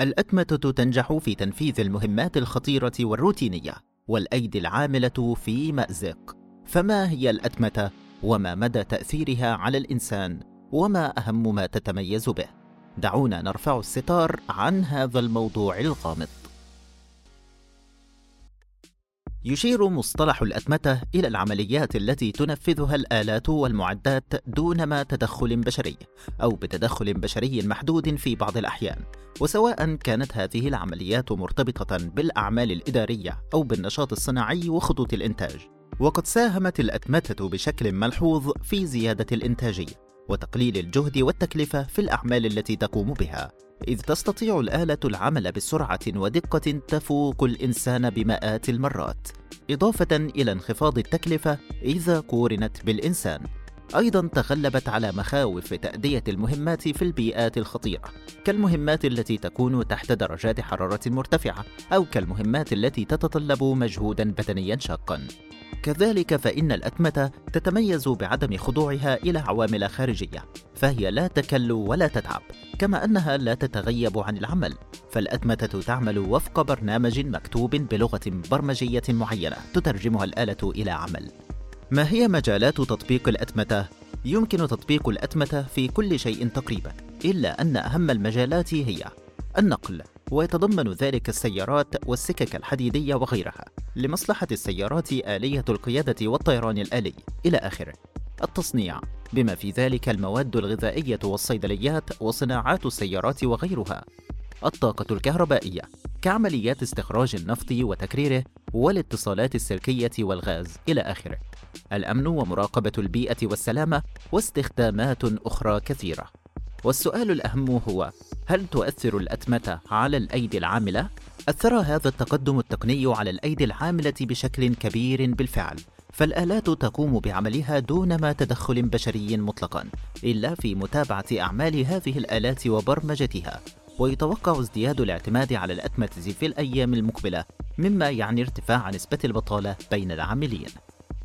الأتمتة تنجح في تنفيذ المهمات الخطيرة والروتينية والأيدي العاملة في مأزق. فما هي الأتمتة؟ وما مدى تأثيرها على الإنسان؟ وما أهم ما تتميز به؟ دعونا نرفع الستار عن هذا الموضوع الغامض. يشير مصطلح الأتمتة إلى العمليات التي تنفذها الآلات والمعدات دون ما تدخل بشري أو بتدخل بشري محدود في بعض الأحيان وسواء كانت هذه العمليات مرتبطة بالأعمال الإدارية أو بالنشاط الصناعي وخطوط الإنتاج. وقد ساهمت الأتمتة بشكل ملحوظ في زيادة الإنتاجية وتقليل الجهد والتكلفة في الأعمال التي تقوم بها إذ تستطيع الآلة العمل بسرعة ودقة تفوق الإنسان بمئات المرات. إضافة إلى انخفاض التكلفة إذا قورنت بالإنسان. أيضا تغلبت على مخاوف تأدية المهمات في البيئات الخطيرة كالمهمات التي تكون تحت درجات حرارة مرتفعة أو كالمهمات التي تتطلب مجهودا بدنيا شاقا. كذلك فإن الأتمتة تتميز بعدم خضوعها إلى عوامل خارجية فهي لا تكل ولا تتعب كما أنها لا تتغيب عن العمل فالأتمتة تعمل وفق برنامج مكتوب بلغة برمجية معينة تترجمها الآلة إلى عمل ما هي مجالات تطبيق الأتمتة؟ يمكن تطبيق الأتمتة في كل شيء تقريبا إلا أن أهم المجالات هي النقل ويتضمن ذلك السيارات والسكك الحديدية وغيرها لمصلحة السيارات آلية القيادة والطيران الآلي. إلى آخره. التصنيع. بما في ذلك المواد الغذائية والصيدليات وصناعات السيارات وغيرها. الطاقة الكهربائية. كعمليات استخراج النفط وتكريره والاتصالات السلكية والغاز. إلى آخره. الأمن ومراقبة البيئة والسلامة واستخدامات أخرى كثيرة. والسؤال الأهم هو هل تؤثر الأتمتة على الأيدي العاملة؟ أثر هذا التقدم التقني على الأيدي العاملة بشكل كبير بالفعل فالآلات تقوم بعملها دون ما تدخل بشري مطلقا إلا في متابعة أعمال هذه الآلات وبرمجتها ويتوقع ازدياد الاعتماد على الأتمتة في الأيام المقبلة مما يعني ارتفاع نسبة البطالة بين العاملين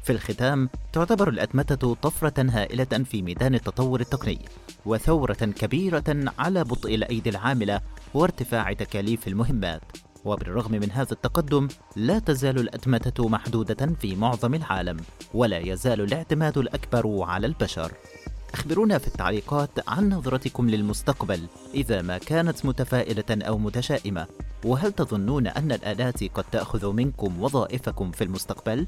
في الختام تعتبر الأتمتة طفرة هائلة في ميدان التطور التقني وثورة كبيرة على بطء الأيدي العاملة وارتفاع تكاليف المهمات وبالرغم من هذا التقدم لا تزال الأتمتة محدودة في معظم العالم ولا يزال الاعتماد الأكبر على البشر أخبرونا في التعليقات عن نظرتكم للمستقبل إذا ما كانت متفائلة أو متشائمة وهل تظنون أن الآلات قد تأخذ منكم وظائفكم في المستقبل؟